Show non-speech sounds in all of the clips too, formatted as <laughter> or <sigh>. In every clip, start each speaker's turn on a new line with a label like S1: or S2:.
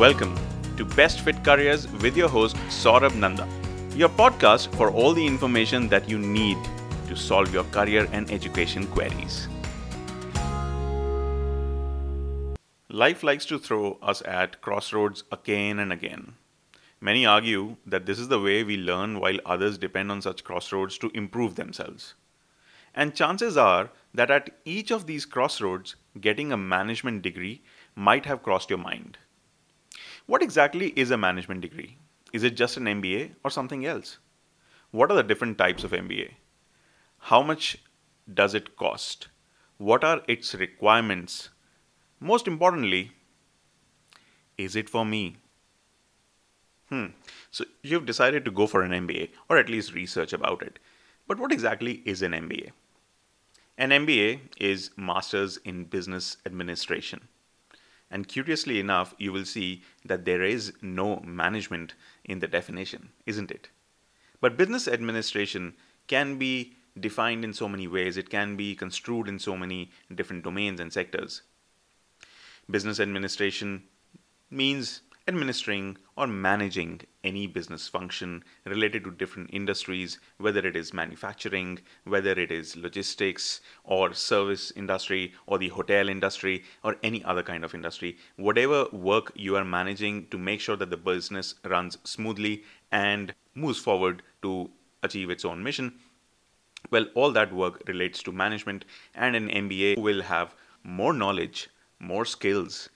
S1: Welcome to Best Fit Careers with your host Saurabh Nanda, your podcast for all the information that you need to solve your career and education queries. Life likes to throw us at crossroads again and again. Many argue that this is the way we learn while others depend on such crossroads to improve themselves. And chances are that at each of these crossroads, getting a management degree might have crossed your mind. What exactly is a management degree? Is it just an MBA or something else? What are the different types of MBA? How much does it cost? What are its requirements? Most importantly, is it for me? Hmm. So you've decided to go for an MBA or at least research about it. But what exactly is an MBA? An MBA is Masters in Business Administration. And curiously enough, you will see that there is no management in the definition, isn't it? But business administration can be defined in so many ways, it can be construed in so many different domains and sectors. Business administration means administering or managing any business function related to different industries, whether it is manufacturing, whether it is logistics or service industry or the hotel industry or any other kind of industry, whatever work you are managing to make sure that the business runs smoothly and moves forward to achieve its own mission. Well, all that work relates to management, and an MBA will have more knowledge, more skills,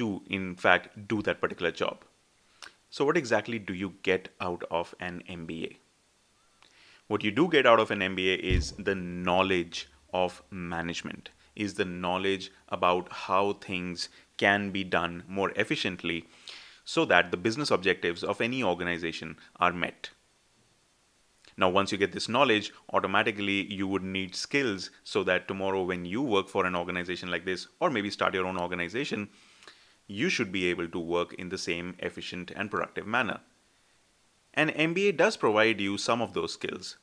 S1: to, in fact, do that particular job. So, what exactly do you get out of an MBA? What you do get out of an MBA is the knowledge of management, is the knowledge about how things can be done more efficiently so that the business objectives of any organization are met. Now, once you get this knowledge, automatically you would need skills so that tomorrow, when you work for an organization like this, or maybe start your own organization, you should be able to work in the same efficient and productive manner. An MBA does provide you some of those skills.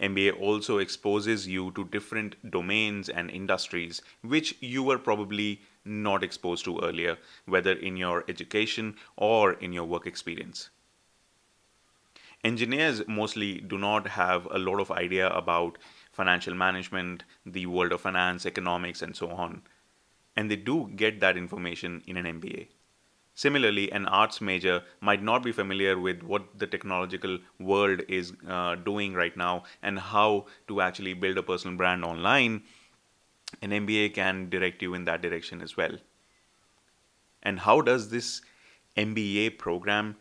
S1: MBA also exposes you to different domains and industries which you were probably not exposed to earlier, whether in your education or in your work experience. Engineers mostly do not have a lot of idea about financial management, the world of finance, economics, and so on and they do get that information in an MBA. Similarly, an arts major might not be familiar with what the technological world is uh, doing right now and how to actually build a personal brand online. An MBA can direct you in that direction as well. And how does this MBA program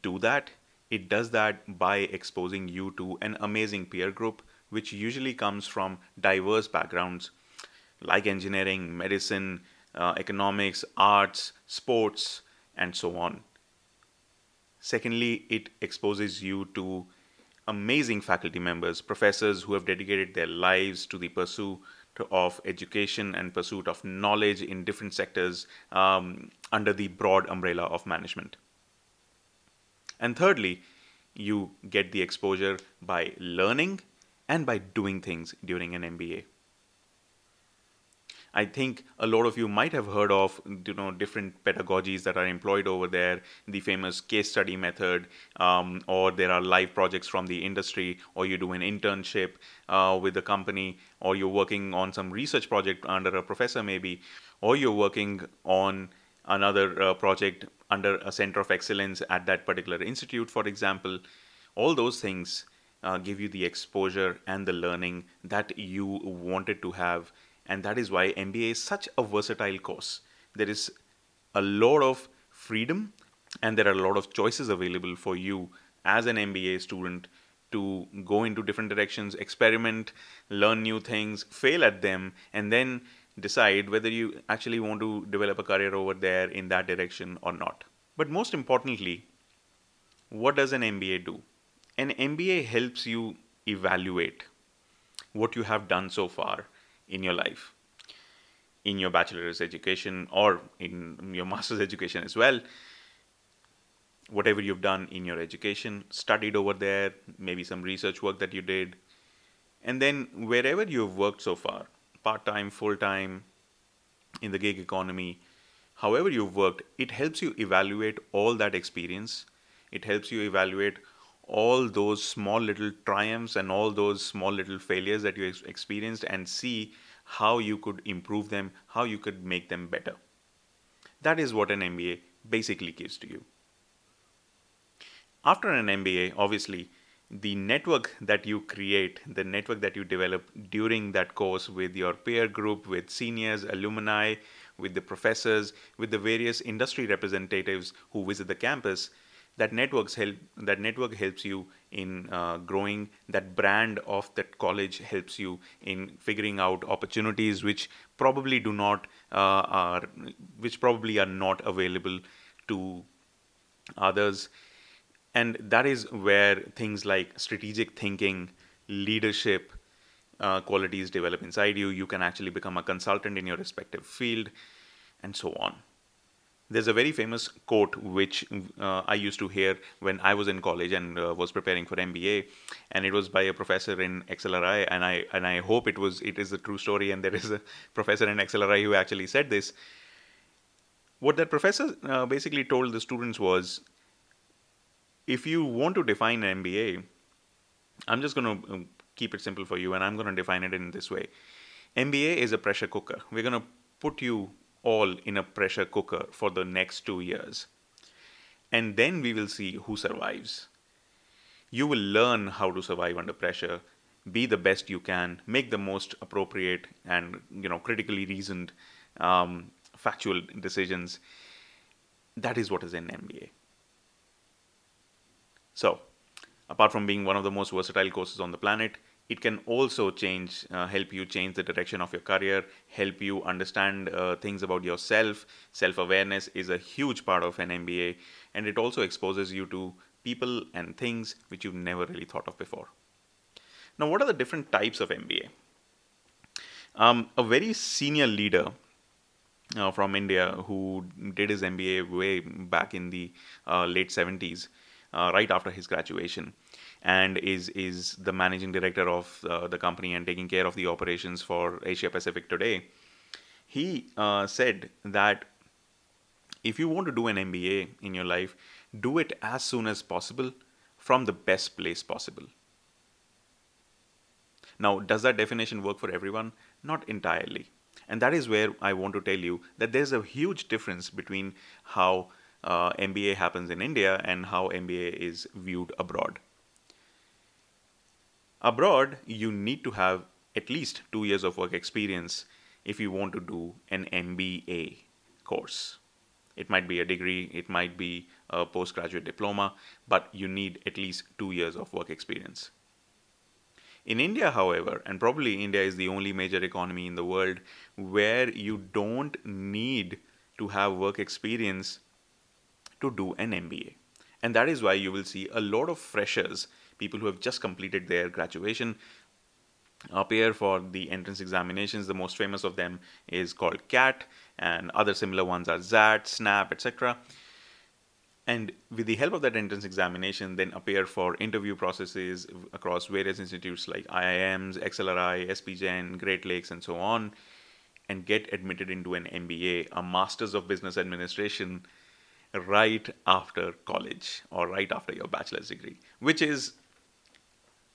S1: do that? It does that by exposing you to an amazing peer group, which usually comes from diverse backgrounds like engineering, medicine, uh, economics, arts, sports, and so on. Secondly, it exposes you to amazing faculty members, professors who have dedicated their lives to the pursuit of education and pursuit of knowledge in different sectors um, under the broad umbrella of management. And thirdly, you get the exposure by learning and by doing things during an MBA. I think a lot of you might have heard of you know different pedagogies that are employed over there, the famous case study method, um, or there are live projects from the industry, or you do an internship uh, with the company, or you're working on some research project under a professor maybe, or you're working on another uh, project under a center of excellence at that particular institute, for example. All those things uh, give you the exposure and the learning that you wanted to have and that is why MBA is such a versatile course. There is a lot of freedom and there are a lot of choices available for you as an MBA student to go into different directions, experiment, learn new things, fail at them, and then decide whether you actually want to develop a career over there in that direction or not. But most importantly, what does an MBA do? An MBA helps you evaluate what you have done so far in your life in your bachelor's education or in your <laughs> master's education as well whatever you've done in your education studied over there maybe some research work that you did and then wherever you've worked so far part time full time in the gig economy however you've worked, it helps you evaluate all that experience. It helps you evaluate all those small little triumphs and all those small little failures that you experienced and see how you could improve them, how you could make them better. That is what an MBA basically gives to you. After an MBA, obviously, the network that you create, the network that you develop during that course with your peer group, with seniors, alumni, with the professors, with the various industry representatives who visit the campus, that networks help that network helps you in uh, growing that brand of that college helps you in figuring out opportunities which probably do not uh, are which probably are not available to others. And that is where things like strategic thinking leadership uh, qualities develop inside you. You can actually become a consultant in your respective field and so on there's a very famous quote which uh, I used to hear when I was in college and uh, was preparing for MBA, and it was by a professor in XLRI, and I and I hope it was it is a true story, and there is a professor in XLRI who actually said this. What that professor uh, basically told the students was, if you want to define an MBA, I'm just going to um, keep it simple for you, and I'm going to define it in this way. MBA is a pressure cooker. We're going to put you all in a pressure cooker for the next two years. And then we will see who survives. You will learn how to survive under pressure, be the best you can, make the most appropriate and you know critically reasoned, um, factual decisions. That is what is an MBA. So, apart from being one of the most versatile courses on the planet, it can also change uh, help you change the direction of your career help you understand uh, things about yourself. Self awareness is a huge part of an mba and it also exposes you to people and things which you've never really thought of before. Now what are the different types of mba um, a very senior leader uh, from india who did his mba way back in the uh, late 70s uh, right after his graduation and is is the managing director of uh, the company and taking care of the operations for Asia Pacific today. He uh, said that if you want to do an MBA in your life, do it as soon as possible from the best place possible. Now, does that definition work for everyone? Not entirely. And that is where I want to tell you that there's a huge difference between how uh, MBA happens in India and how MBA is viewed abroad. Abroad, you need to have at least two years of work experience if you want to do an MBA course. It might be a degree, it might be a postgraduate diploma, but you need at least two years of work experience. In India, however, and probably India is the only major economy in the world where you don't need to have work experience to do an MBA. And that is why you will see a lot of freshers people who have just completed their graduation appear for the entrance examinations. The most famous of them is called CAT, and other similar ones are XAT, SNAP, etc. And with the help of that entrance examination, then appear for interview processes across various institutes like IIMs, XLRI, SP Jain, Great Lakes, and so on, and get admitted into an MBA, a Masters of Business Administration, right after college or right after your bachelor's degree, which is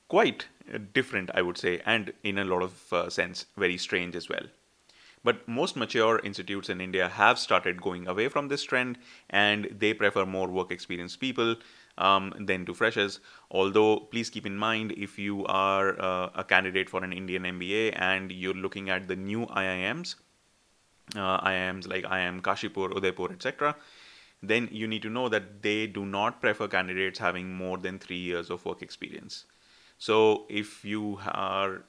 S1: quite different, I would say, and in a lot of uh, sense, very strange as well. But most mature institutes in India have started going away from this trend and they prefer more work experienced people um, than to freshers. Although, please keep in mind if you are uh, a candidate for an Indian MBA and you're looking at the new IIMs, uh, IIMs like IIM Kashipur, Udaipur, etc., then you need to know that they do not prefer candidates having more than three years of work experience. So if you are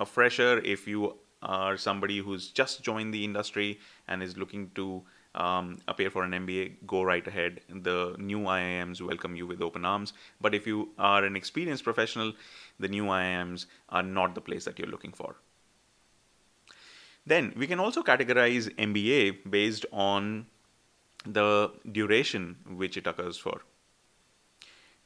S1: a fresher, if you are somebody who's just joined the industry and is looking to um, appear for an MBA, go right ahead. The new IIMs welcome you with open arms. But if you are an experienced professional, the new IIMs are not the place that you're looking for. Then we can also categorize MBA based on the duration which it occurs for.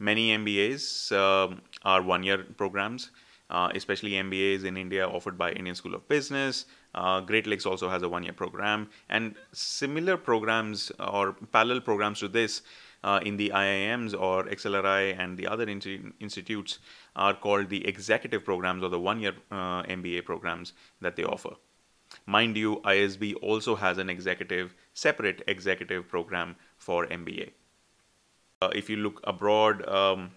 S1: Many MBAs um, are one year programs. uh, especially MBAs in India offered by Indian School of Business. Uh, Great Lakes also has a one year program, and similar programs or parallel programs to this. Uh, in the IIMs or XLRI and the other in- institutes are called the executive programs or the one year uh, MBA programs that they offer. Mind you, ISB also has an executive, separate executive program for MBA. Uh, if you look abroad, um,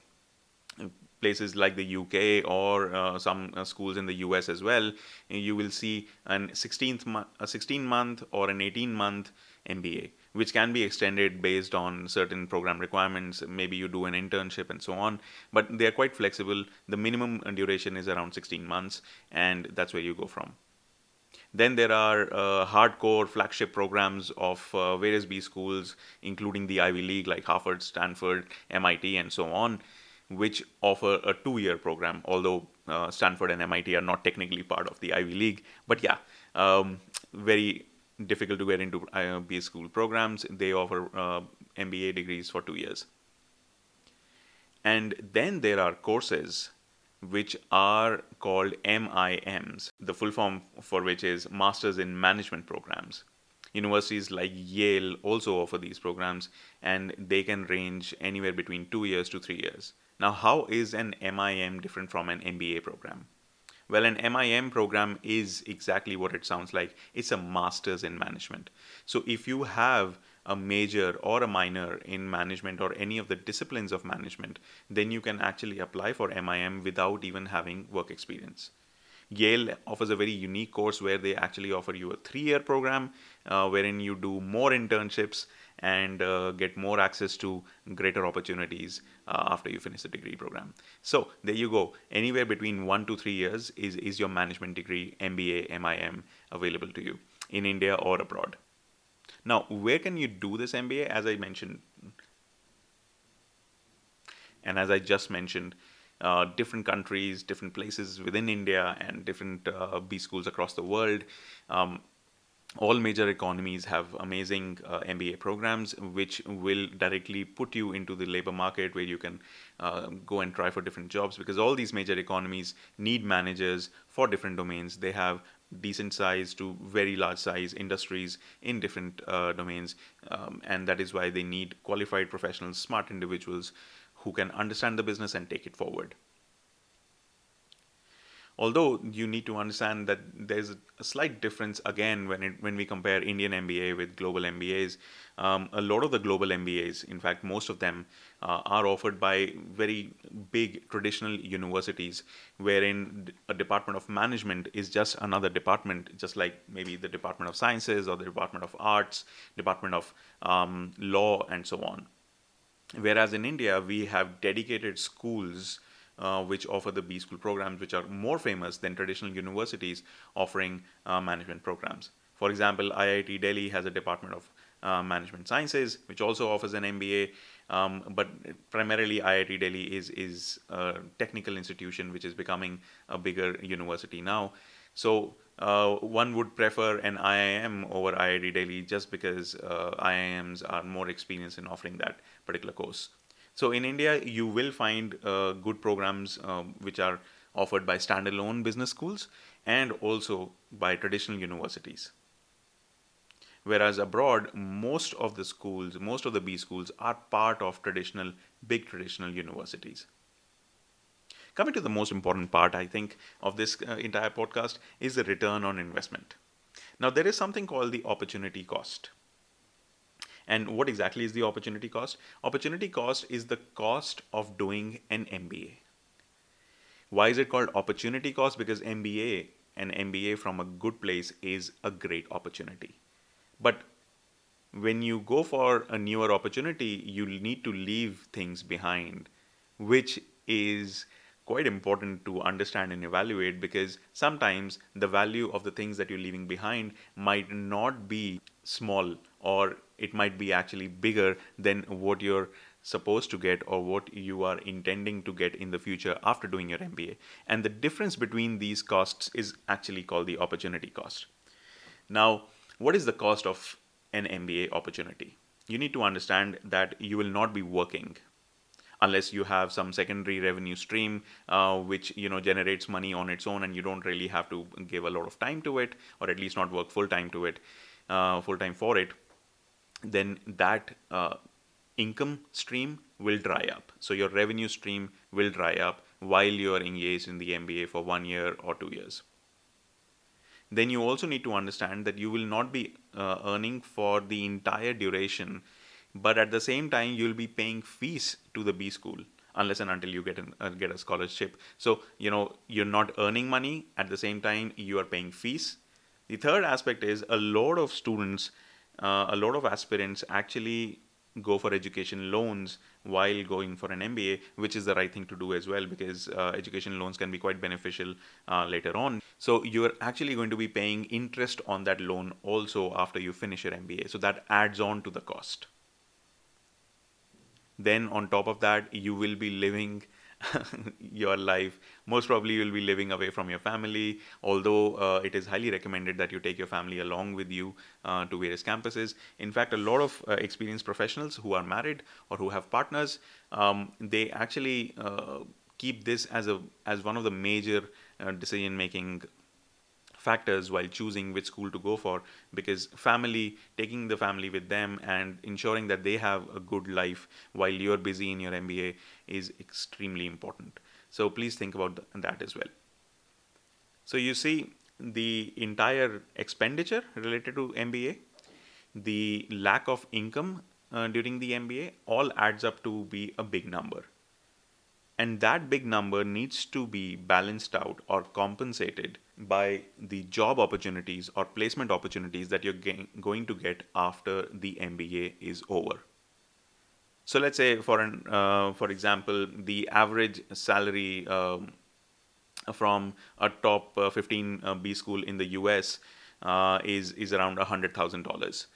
S1: places like the UK or uh, some uh, schools in the US as well, you will see an 16th mo- a 16 month or an 18 month MBA, which can be extended based on certain program requirements. Maybe you do an internship and so on, but they are quite flexible. The minimum duration is around 16 months, and that's where you go from. Then there are uh, hardcore flagship programs of uh, various B schools, including the Ivy League like Harvard, Stanford, MIT, and so on, which offer a two year program, although uh, Stanford and MIT are not technically part of the Ivy League. But yeah, um, very difficult to get into uh, B school programs. They offer uh, MBA degrees for two years. And then there are courses which are called MIMs, the full form for which is Masters in Management Programs. Universities like Yale also offer these programs and they can range anywhere between two years to three years. Now, how is an MIM different from an MBA program? Well, an MIM program is exactly what it sounds like. It's a master's in management. So if you have a major or a minor in management or any of the disciplines of management, then you can actually apply for MIM without even having work experience. Yale offers a very unique course where they actually offer you a three year program uh, wherein you do more internships and uh, get more access to greater opportunities uh, after you finish the degree program. So there you go. Anywhere between one to three years is, is your management degree, MBA, MIM available to you in India or abroad. Now, where can you do this MBA? As I mentioned, and as I just mentioned, uh, different countries, different places within India, and different uh, B schools across the world. Um, all major economies have amazing uh, MBA programs, which will directly put you into the labor market where you can uh, go and try for different jobs because all these major economies need managers for different domains. They have decent size to very large size industries in different uh, domains, um, and that is why they need qualified professionals, smart individuals who can understand the business and take it forward although you need to understand that there's a slight difference again when it when we compare Indian MBA with global MBAs. Um, a lot of the global MBAs, in fact, most of them uh, are offered by very big traditional universities, wherein a department of management is just another department, just like maybe the Department of Sciences or the Department of Arts, Department of um, Law, and so on. Whereas in India, we have dedicated schools uh, which offer the B school programs, which are more famous than traditional universities offering uh, management programs. For example, IIT Delhi has a department of uh, management sciences, which also offers an MBA. Um, but primarily, IIT Delhi is is a technical institution which is becoming a bigger university now. So uh, one would prefer an IIM over IIT Delhi just because uh, IIMs are more experienced in offering that particular course. So in India, you will find uh, good programs um, which are offered by standalone business schools and also by traditional universities. Whereas abroad, most of the schools, most of the B schools are part of traditional, big traditional universities. Coming to the most important part, I think, of this uh, entire podcast is the return on investment. Now, there is something called the opportunity cost. And what exactly is the opportunity cost? Opportunity cost is the cost of doing an MBA. Why is it called opportunity cost? Because MBA, an MBA from a good place is a great opportunity. But when you go for a newer opportunity, you need to leave things behind, which is quite important to understand and evaluate because sometimes the value of the things that you're leaving behind might not be small or it might be actually bigger than what you're supposed to get or what you are intending to get in the future after doing your MBA. And the difference between these costs is actually called the opportunity cost. Now, what is the cost of an MBA opportunity? You need to understand that you will not be working unless you have some secondary revenue stream uh, which you know generates money on its own and you don't really have to give a lot of time to it or at least not work full time to it uh, full time for it then that uh, income stream will dry up. So your revenue stream will dry up while you are engaged in the mba for one year or two years. Then you also need to understand that you will not be uh, earning for the entire duration but at the same time you'll be paying fees to the b school unless and until you get an, uh, get a scholarship. So you know you're not earning money at the same time you are paying fees. The third aspect is a lot of students uh, a lot of aspirants actually go for education loans while going for an MBA, which is the right thing to do as well because uh, education loans can be quite beneficial uh, later on. So you're actually going to be paying interest on that loan also after you finish your MBA. So that adds on to the cost. Then on top of that, you will be living <laughs> your life. Most probably, you'll be living away from your family, although uh, it is highly recommended that you take your family along with you uh, to various campuses. In fact, a lot of uh, experienced professionals who are married or who have partners, um, they actually uh, keep this as a as one of the major uh, decision making factors while choosing which school to go for because family taking the family with them and ensuring that they have a good life while you're busy in your MBA is extremely important. So please think about that as well. So you see the entire expenditure related to MBA the lack of income uh, during the MBA all adds up to be a big number. And that big number needs to be balanced out or compensated by the job opportunities or placement opportunities that you're going to get after the MBA is over. So let's say, for an uh, for example, the average salary um, from a top uh, 15 uh, B school in the US uh, is is around hundred thousand dollars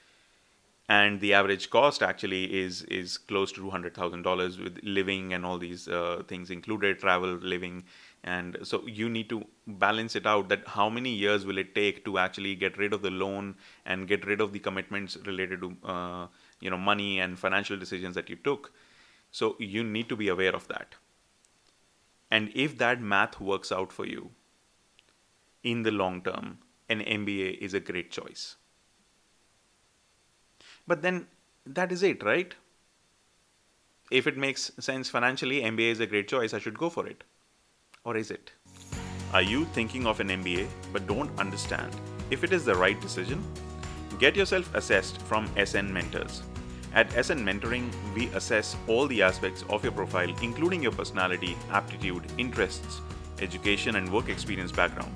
S1: and the average cost actually is is close to hundred thousand dollars with living and all these uh, things included, travel, living, and so you need to balance it out. That how many years will it take to actually get rid of the loan and get rid of the commitments related to uh, you know money and financial decisions that you took. So you need to be aware of that. And if that math works out for you in the long term, an MBA is a great choice. But then that is it, right? If it makes sense financially, MBA is a great choice, I should go for it. Or is it? Are you thinking of an MBA but don't understand if it is the right decision? Get yourself assessed from SN Mentors. At SN Mentoring, we assess all the aspects of your profile, including your personality, aptitude, interests, education, and work experience background.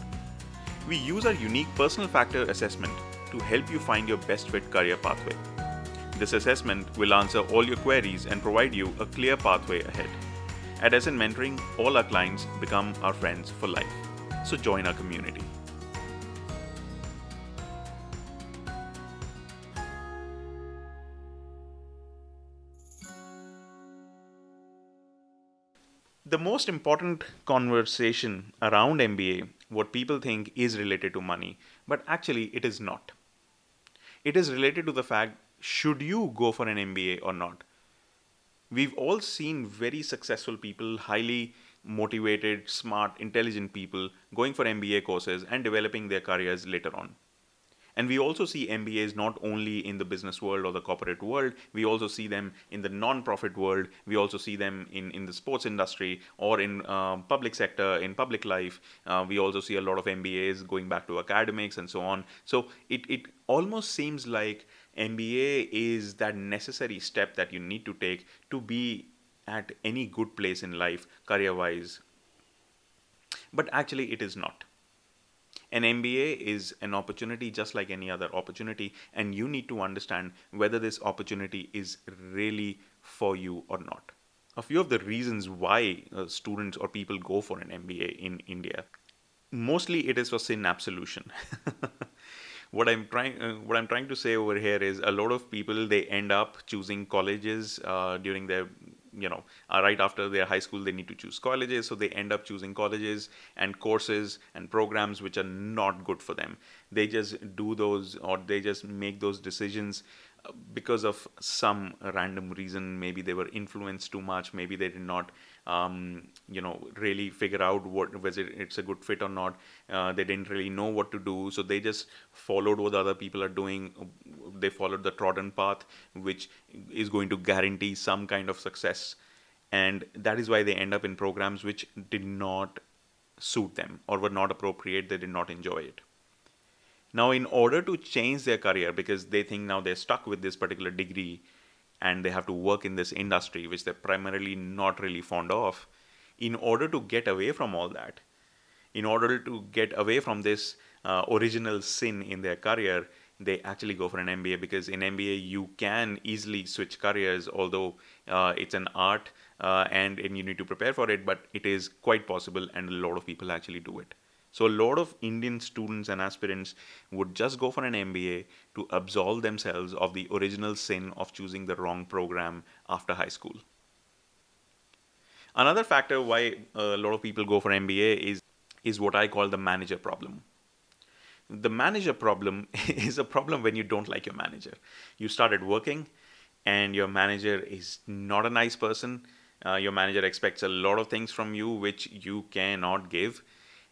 S1: We use our unique personal factor assessment to help you find your best fit career pathway. This assessment will answer all your queries and provide you a clear pathway ahead. At SN Mentoring, all our clients become our friends for life. So join our community. The most important conversation around MBA, what people think is related to money, but actually it is not. It is related to the fact should you go for an MBA or not? We've all seen very successful people, highly motivated, smart, intelligent people going for MBA courses and developing their careers later on. And we also see MBAs not only in the business world or the corporate world, we also see them in the non-profit world. We also see them in, in the sports industry or in uh, public sector, in public life. Uh, we also see a lot of MBAs going back to academics and so on. So it, it almost seems like MBA is that necessary step that you need to take to be at any good place in life, career wise. But actually, it is not. An MBA is an opportunity just like any other opportunity, and you need to understand whether this opportunity is really for you or not. A few of the reasons why uh, students or people go for an MBA in India mostly it is for sin absolution. <laughs> what I'm trying uh, what I'm trying to say over here is a lot of people they end up choosing colleges uh, during their you know uh, right after their high school they need to choose colleges. So they end up choosing colleges and courses and programs which are not good for them. They just do those or they just make those decisions because of some random reason maybe they were influenced too much maybe they did not um, you know really figure out what whether it's a good fit or not uh, they didn't really know what to do so they just followed what other people are doing they followed the trodden path which is going to guarantee some kind of success and that is why they end up in programs which did not suit them or were not appropriate they did not enjoy it now, in order to change their career, because they think now they're stuck with this particular degree and they have to work in this industry, which they're primarily not really fond of, in order to get away from all that, in order to get away from this uh, original sin in their career, they actually go for an MBA because in MBA you can easily switch careers, although uh, it's an art uh, and, and you need to prepare for it, but it is quite possible and a lot of people actually do it. So, a lot of Indian students and aspirants would just go for an MBA to absolve themselves of the original sin of choosing the wrong program after high school. Another factor why a lot of people go for MBA is, is what I call the manager problem. The manager problem <laughs> is a problem when you don't like your manager. You started working and your manager is not a nice person. Uh, your manager expects a lot of things from you which you cannot give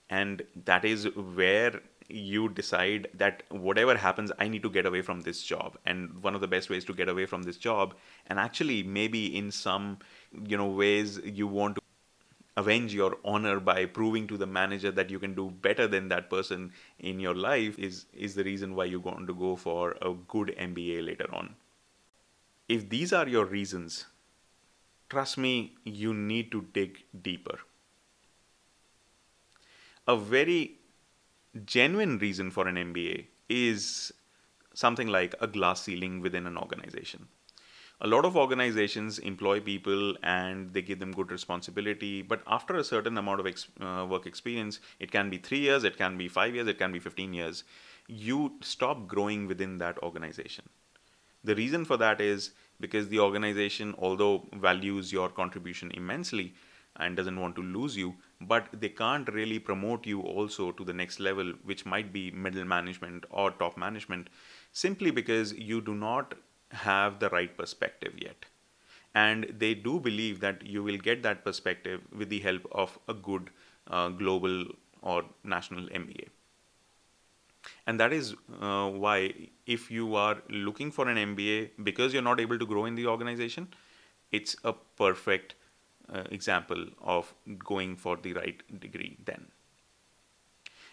S1: and that is where you decide that whatever happens i need to get away from this job. And one of the best ways to get away from this job and actually maybe in some you know ways you want to avenge your honor by proving to the manager that you can do better than that person in your life is is the reason why you're going to go for a good MBA later on. If these are your reasons trust me you need to dig deeper a very genuine reason for an MBA is something like a glass ceiling within an organization. A lot of organizations employ people and they give them good responsibility, but after a certain amount of ex- uh, work experience, it can be three years, it can be five years, it can be 15 years, you stop growing within that organization. The reason for that is because the organization, although values your contribution immensely, and doesn't want to lose you but they can't really promote you also to the next level which might be middle management or top management simply because you do not have the right perspective yet and they do believe that you will get that perspective with the help of a good uh, global or national MBA. And that is uh, why, if you are looking for an MBA because you're not able to grow in the organization, it's a perfect uh, example of going for the right degree then.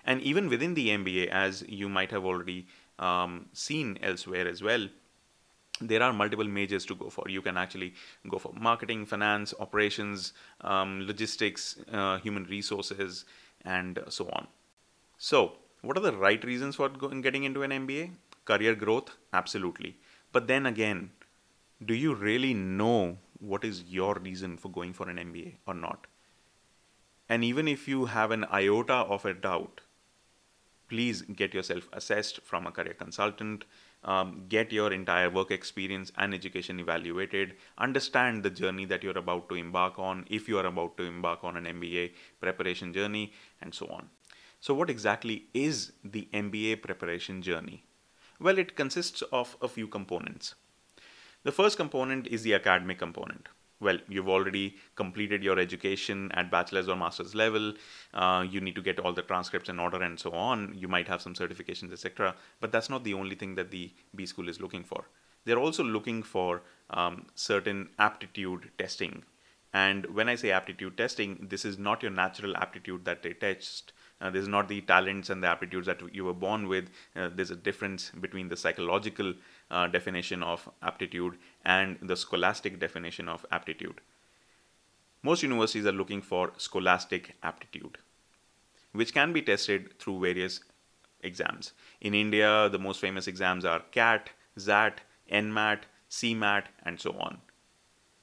S1: And even within the MBA, as you might have already um, seen elsewhere as well, there are multiple majors to go for. You can actually go for marketing, finance, operations, um, logistics, uh, human resources, and so on. So, what are the right reasons for going, getting into an MBA? Career growth, absolutely. But then again, do you really know what is your reason for going for an MBA or not? And even if you have an iota of a doubt, please get yourself assessed from a career consultant, um, get your entire work experience and education evaluated, understand the journey that you're about to embark on, if you are about to embark on an MBA preparation journey, and so on. So, what exactly is the MBA preparation journey? Well, it consists of a few components. The first component is the academic component. Well, you've already completed your education at bachelor's or master's level. Uh, you need to get all the transcripts in order and so on. You might have some certifications, etc. But that's not the only thing that the B school is looking for. They're also looking for um, certain aptitude testing. And when I say aptitude testing, this is not your natural aptitude that they test. Uh, this is not the talents and the aptitudes that you were born with. Uh, there's a difference between the psychological uh, definition of aptitude and the scholastic definition of aptitude. Most universities are looking for scholastic aptitude, which can be tested through various exams. In India, the most famous exams are CAT, XAT, NMAT, CMAT, and so on.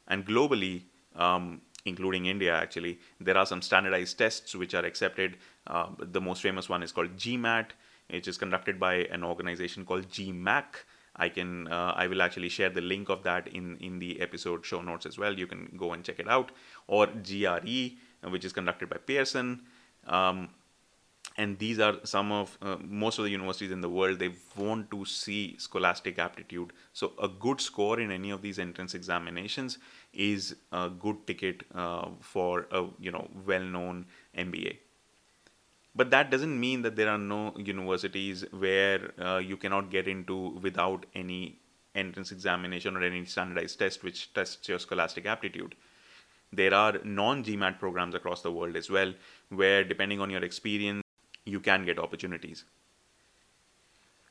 S1: And globally, um, including India, actually, there are some standardized tests which are accepted. Uh, the most famous one is called GMAT, which is conducted by an organization called GMAC, I can uh, I will actually share the link of that in in the episode show notes as well. You can go and check it out. Or GRE, which is conducted by Pearson. Um, and these are some of uh, most of the universities in the world they want to see scholastic aptitude so a good score in any of these entrance examinations is a good ticket uh, for a you know well-known mba but that doesn't mean that there are no universities where uh, you cannot get into without any entrance examination or any standardized test which tests your scholastic aptitude there are non GMAT programs across the world as well, where depending on your experience, you can get opportunities.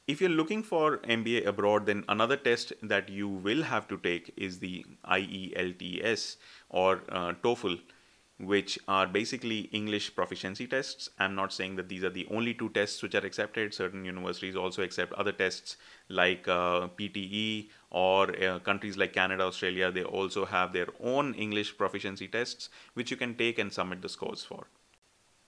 S1: If you're looking for MBA abroad, then another test that you will have to take is the IELTS or uh, TOEFL, which are basically English proficiency tests. I'm not saying that these are the only two tests which are accepted. Certain universities also accept other tests like uh, PTE or uh, countries like Canada, Australia. They also have their own English proficiency tests which you can take and submit the scores for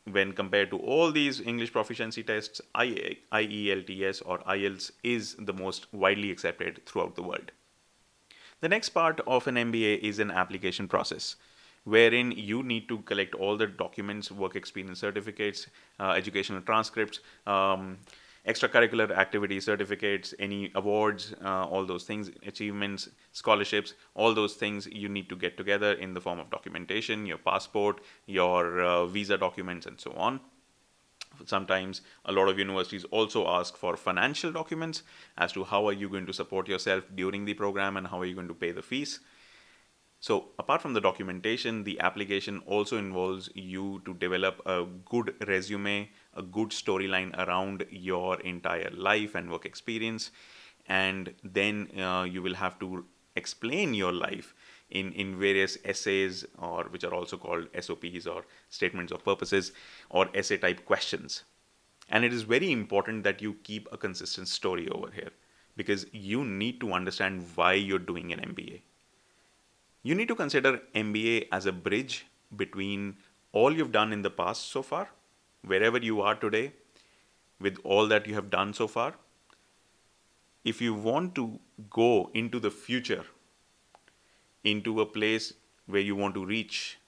S1: when compared to all these English proficiency tests, I- IELTS or IELTS is the most widely accepted throughout the world. The next part of an MBA is an application process, wherein you need to collect all the documents, work experience certificates, uh, educational transcripts, um, extracurricular activity certificates, any awards, uh, all those things, achievements, scholarships, all those things you need to get together in the form of documentation, your passport, your uh, visa documents, and so on. Sometimes a lot of universities also ask for financial documents as to how are you going to support yourself during the program and how are you going to pay the fees. So apart from the documentation, the application also involves you to develop a good resume, a good storyline around your entire life and work experience. And then uh, you will have to explain your life in, in various essays or which are also called SOPs or statements of purposes or essay type questions. And it is very important that you keep a consistent story over here because you need to understand why you're doing an MBA you need to consider MBA as a bridge between all you've done in the past so far, wherever you are today, with all that you have done so far. If you want to go into the future, into a place where you want to reach,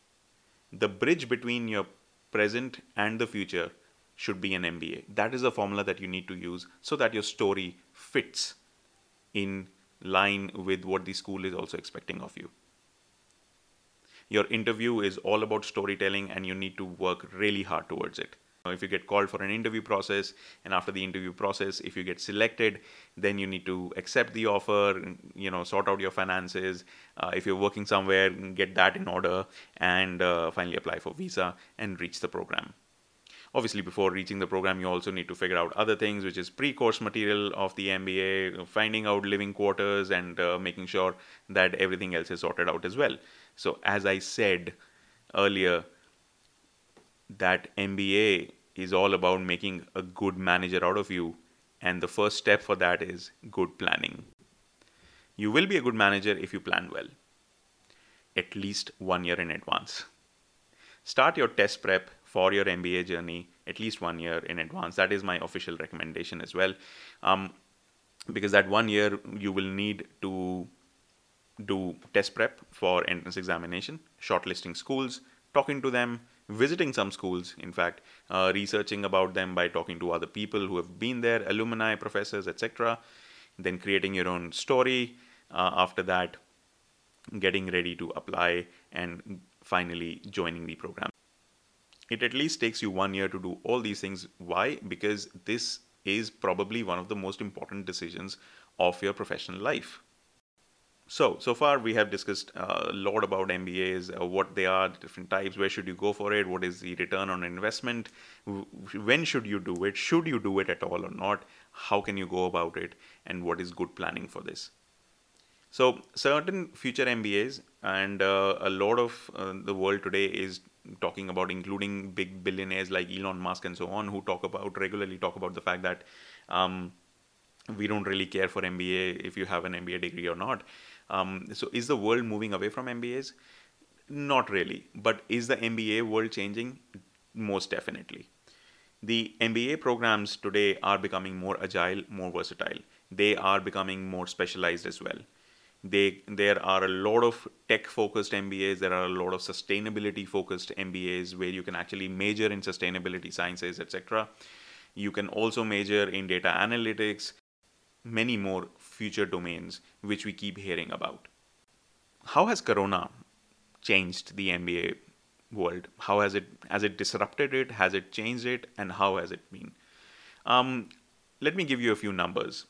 S1: the bridge between your present and the future should be an MBA. That is a formula that you need to use so that your story fits in line with what the school is also expecting of you your interview is all about storytelling and you need to work really hard towards it. If you get called for an interview process and after the interview process if you get selected then you need to accept the offer you know sort out your finances. Uh, if you're working somewhere get that in order and uh, finally apply for visa and reach the program obviously before reaching the program you also need to figure out other things which is pre-course material of the mba finding out living quarters and uh, making sure that everything else is sorted out as well. So as i said earlier that mba is all about making a good manager out of you and the first step for that is good planning. You will be a good manager if you plan well at least one year in advance. Start your test prep for your MBA journey at least one year in advance. That is my official recommendation as well. Um, because that one year you will need to do test prep for entrance examination, shortlisting schools, talking to them, visiting some schools, in fact, uh, researching about them by talking to other people who have been there, alumni, professors, etc. Then creating your own story. Uh, after that, getting ready to apply and finally joining the program it at least takes you one year to do all these things. Why? Because this is probably one of the most important decisions of your professional life. So, so far we have discussed a lot about MBAs, uh, what they are, different types, where should you go for it, what is the return on investment, when should you do it, should you do it at all or not, how can you go about it, and what is good planning for this. So, certain future MBAs and uh, a lot of uh, the world today is talking about including big billionaires like Elon Musk and so on, who talk about regularly talk about the fact that um, we don't really care for MBA if you have an MBA degree or not. Um, so is the world moving away from MBAs? Not really. But is the MBA world changing? Most definitely. The MBA programs today are becoming more agile, more versatile. They are becoming more specialized as well They, there are a lot of tech focused MBAs, there are a lot of sustainability focused MBAs where you can actually major in sustainability sciences, etc. You can also major in data analytics, many more future domains which we keep hearing about. How has Corona changed the MBA world? How has it has it disrupted it? Has it changed it? And how has it been? Um, let me give you a few numbers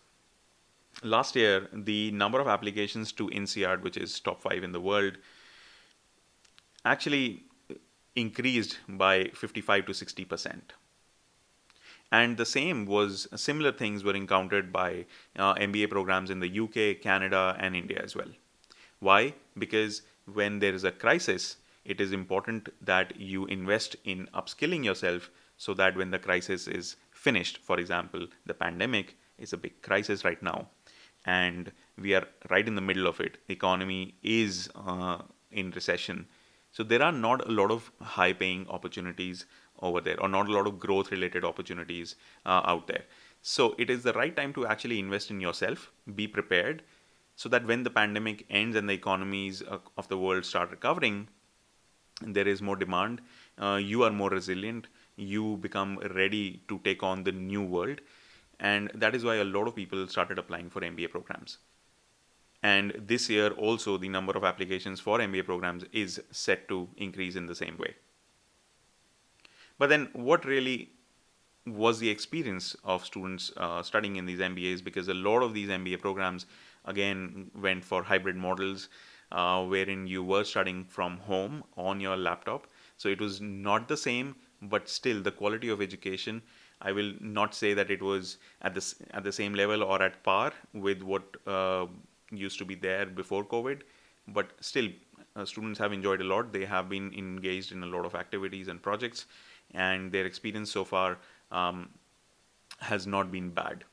S1: last year, the number of applications to INSEAD, which is top five in the world, actually increased by 55 to 60 percent. And the same was similar things were encountered by uh, MBA programs in the UK, Canada, and India as well. Why? Because when there is a crisis, it is important that you invest in upskilling yourself so that when the crisis is finished, for example, the pandemic is a big crisis right now and we are right in the middle of it. The economy is uh, in recession. So there are not a lot of high paying opportunities over there, or not a lot of growth related opportunities uh, out there. So it is the right time to actually invest in yourself, be prepared, so that when the pandemic ends and the economies of the world start recovering, there is more demand, uh, you are more resilient, you become ready to take on the new world and that is why a lot of people started applying for MBA programs. And this year, also, the number of applications for MBA programs is set to increase in the same way. But then, what really was the experience of students uh, studying in these MBAs? Because a lot of these MBA programs, again, went for hybrid models, uh, wherein you were studying from home on your laptop. So it was not the same, but still, the quality of education I will not say that it was at the at the same level or at par with what uh, used to be there before COVID, but still, uh, students have enjoyed a lot. They have been engaged in a lot of activities and projects, and their experience so far um, has not been bad.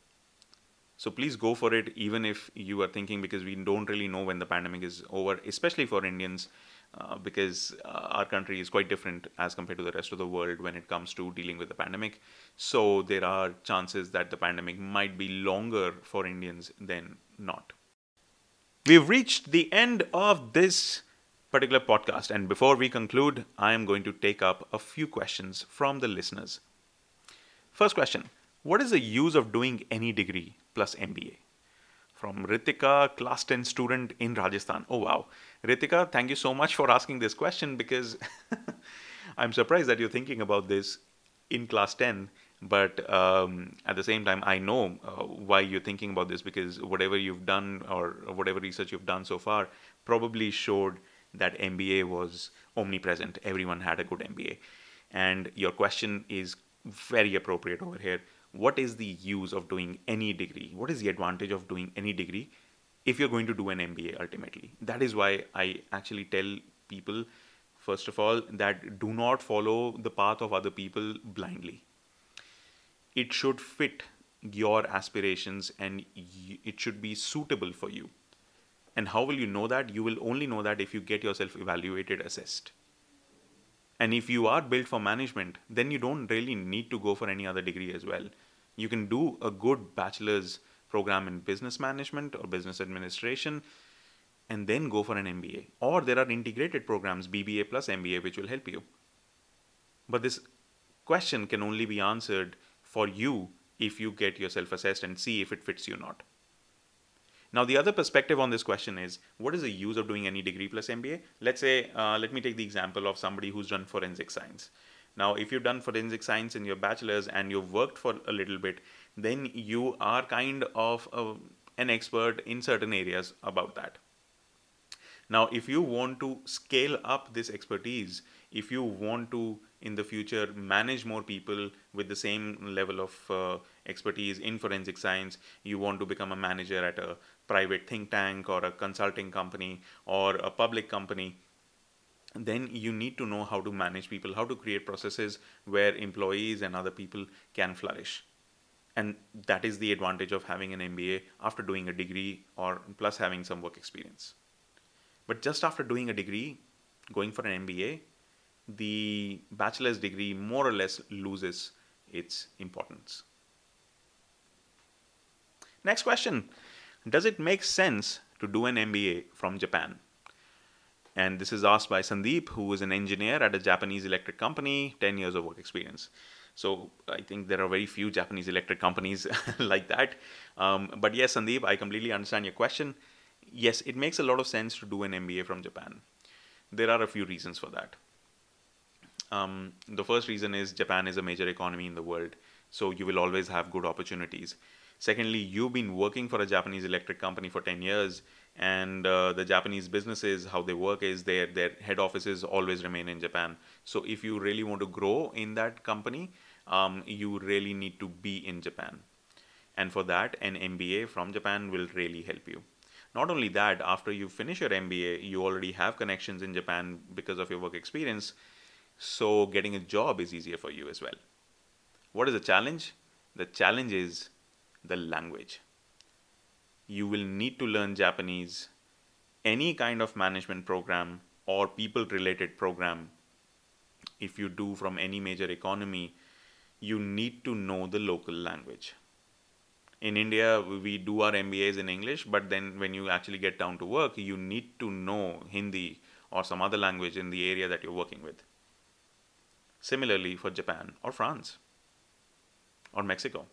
S1: So please go for it, even if you are thinking because we don't really know when the pandemic is over, especially for Indians. Uh, because uh, our country is quite different as compared to the rest of the world when it comes to dealing with the pandemic. So there are chances that the pandemic might be longer for Indians than not. We've reached the end of this particular podcast, and before we conclude, I am going to take up a few questions from the listeners. First question What is the use of doing any degree plus MBA? from Ritika, class 10 student in Rajasthan. Oh, wow. Ritika, thank you so much for asking this question because <laughs> I'm surprised that you're thinking about this in class 10. But um, at the same time, I know uh, why you're thinking about this because whatever you've done or whatever research you've done so far probably showed that MBA was omnipresent. Everyone had a good MBA. And your question is very appropriate over here what is the use of doing any degree? What is the advantage of doing any degree if you're going to do an MBA ultimately? That is why I actually tell people, first of all, that do not follow the path of other people blindly. It should fit your aspirations and it should be suitable for you. And how will you know that? You will only know that if you get yourself evaluated, assessed. And if you are built for management, then you don't really need to go for any other degree as well. You can do a good bachelor's program in business management or business administration and then go for an MBA. Or there are integrated programs, BBA plus MBA, which will help you. But this question can only be answered for you if you get yourself assessed and see if it fits you or not. Now, the other perspective on this question is what is the use of doing any degree plus MBA? Let's say, uh, let me take the example of somebody who's done forensic science. Now, if you've done forensic science in your bachelor's and you've worked for a little bit, then you are kind of a, an expert in certain areas about that. Now, if you want to scale up this expertise, if you want to in the future manage more people with the same level of uh, expertise in forensic science, you want to become a manager at a private think tank or a consulting company or a public company, then you need to know how to manage people, how to create processes where employees and other people can flourish. And that is the advantage of having an MBA after doing a degree or plus having some work experience. But just after doing a degree, going for an MBA, the bachelor's degree more or less loses its importance. Next question Does it make sense to do an MBA from Japan? And this is asked by Sandeep, who is an engineer at a Japanese electric company, 10 years of work experience. So I think there are very few Japanese electric companies <laughs> like that. Um, but yes, Sandeep, I completely understand your question. Yes, it makes a lot of sense to do an MBA from Japan. There are a few reasons for that. Um, the first reason is Japan is a major economy in the world, so you will always have good opportunities. Secondly, you've been working for a Japanese electric company for 10 years, and uh, the Japanese businesses, how they work is their, their head offices always remain in Japan. So if you really want to grow in that company, um, you really need to be in Japan. And for that, an MBA from Japan will really help you. Not only that, after you finish your MBA, you already have connections in Japan because of your work experience. So getting a job is easier for you as well. What is the challenge? The challenge is the language. You will need to learn Japanese, any kind of management program or people related program. If you do from any major economy, you need to know the local language. In India, we do our MBAs in English, but then when you actually get down to work, you need to know Hindi or some other language in the area that you're working with. Similarly, for Japan or France or Mexico,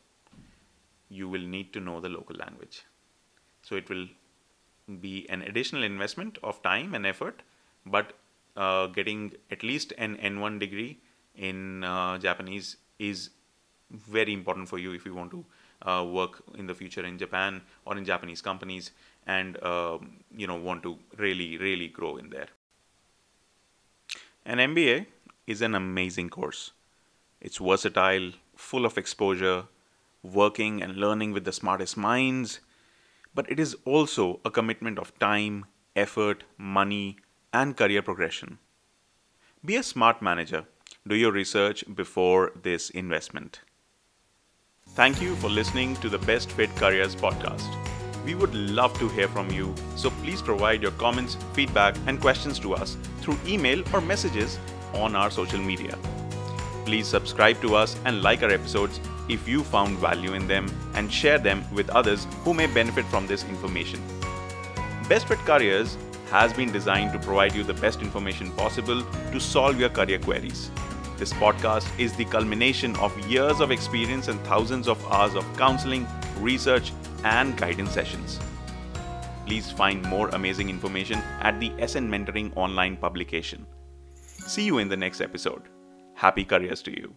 S1: you will need to know the local language. So it will be an additional investment of time and effort, but uh, getting at least an N1 degree in uh, Japanese is very important for you if you want to uh, work in the future in Japan or in Japanese companies and um, you know want to really really grow in there. An MBA is an amazing course. It's versatile, full of exposure, working and learning with the smartest minds, but it is also a commitment of time, effort, money, and career progression. Be a smart manager. Do your research before this investment. Thank you for listening to the Best Fit Careers podcast. We would love to hear from you, so please provide your comments, feedback, and questions to us through email or messages on our social media. Please subscribe to us and like our episodes if you found value in them and share them with others who may benefit from this information. Best Fit Careers has been designed to provide you the best information possible to solve your career queries. This podcast is the culmination of years of experience and thousands of hours of counseling, research, and guidance sessions. Please find more amazing information at the SN Mentoring online publication. See you in the next episode. Happy careers to you.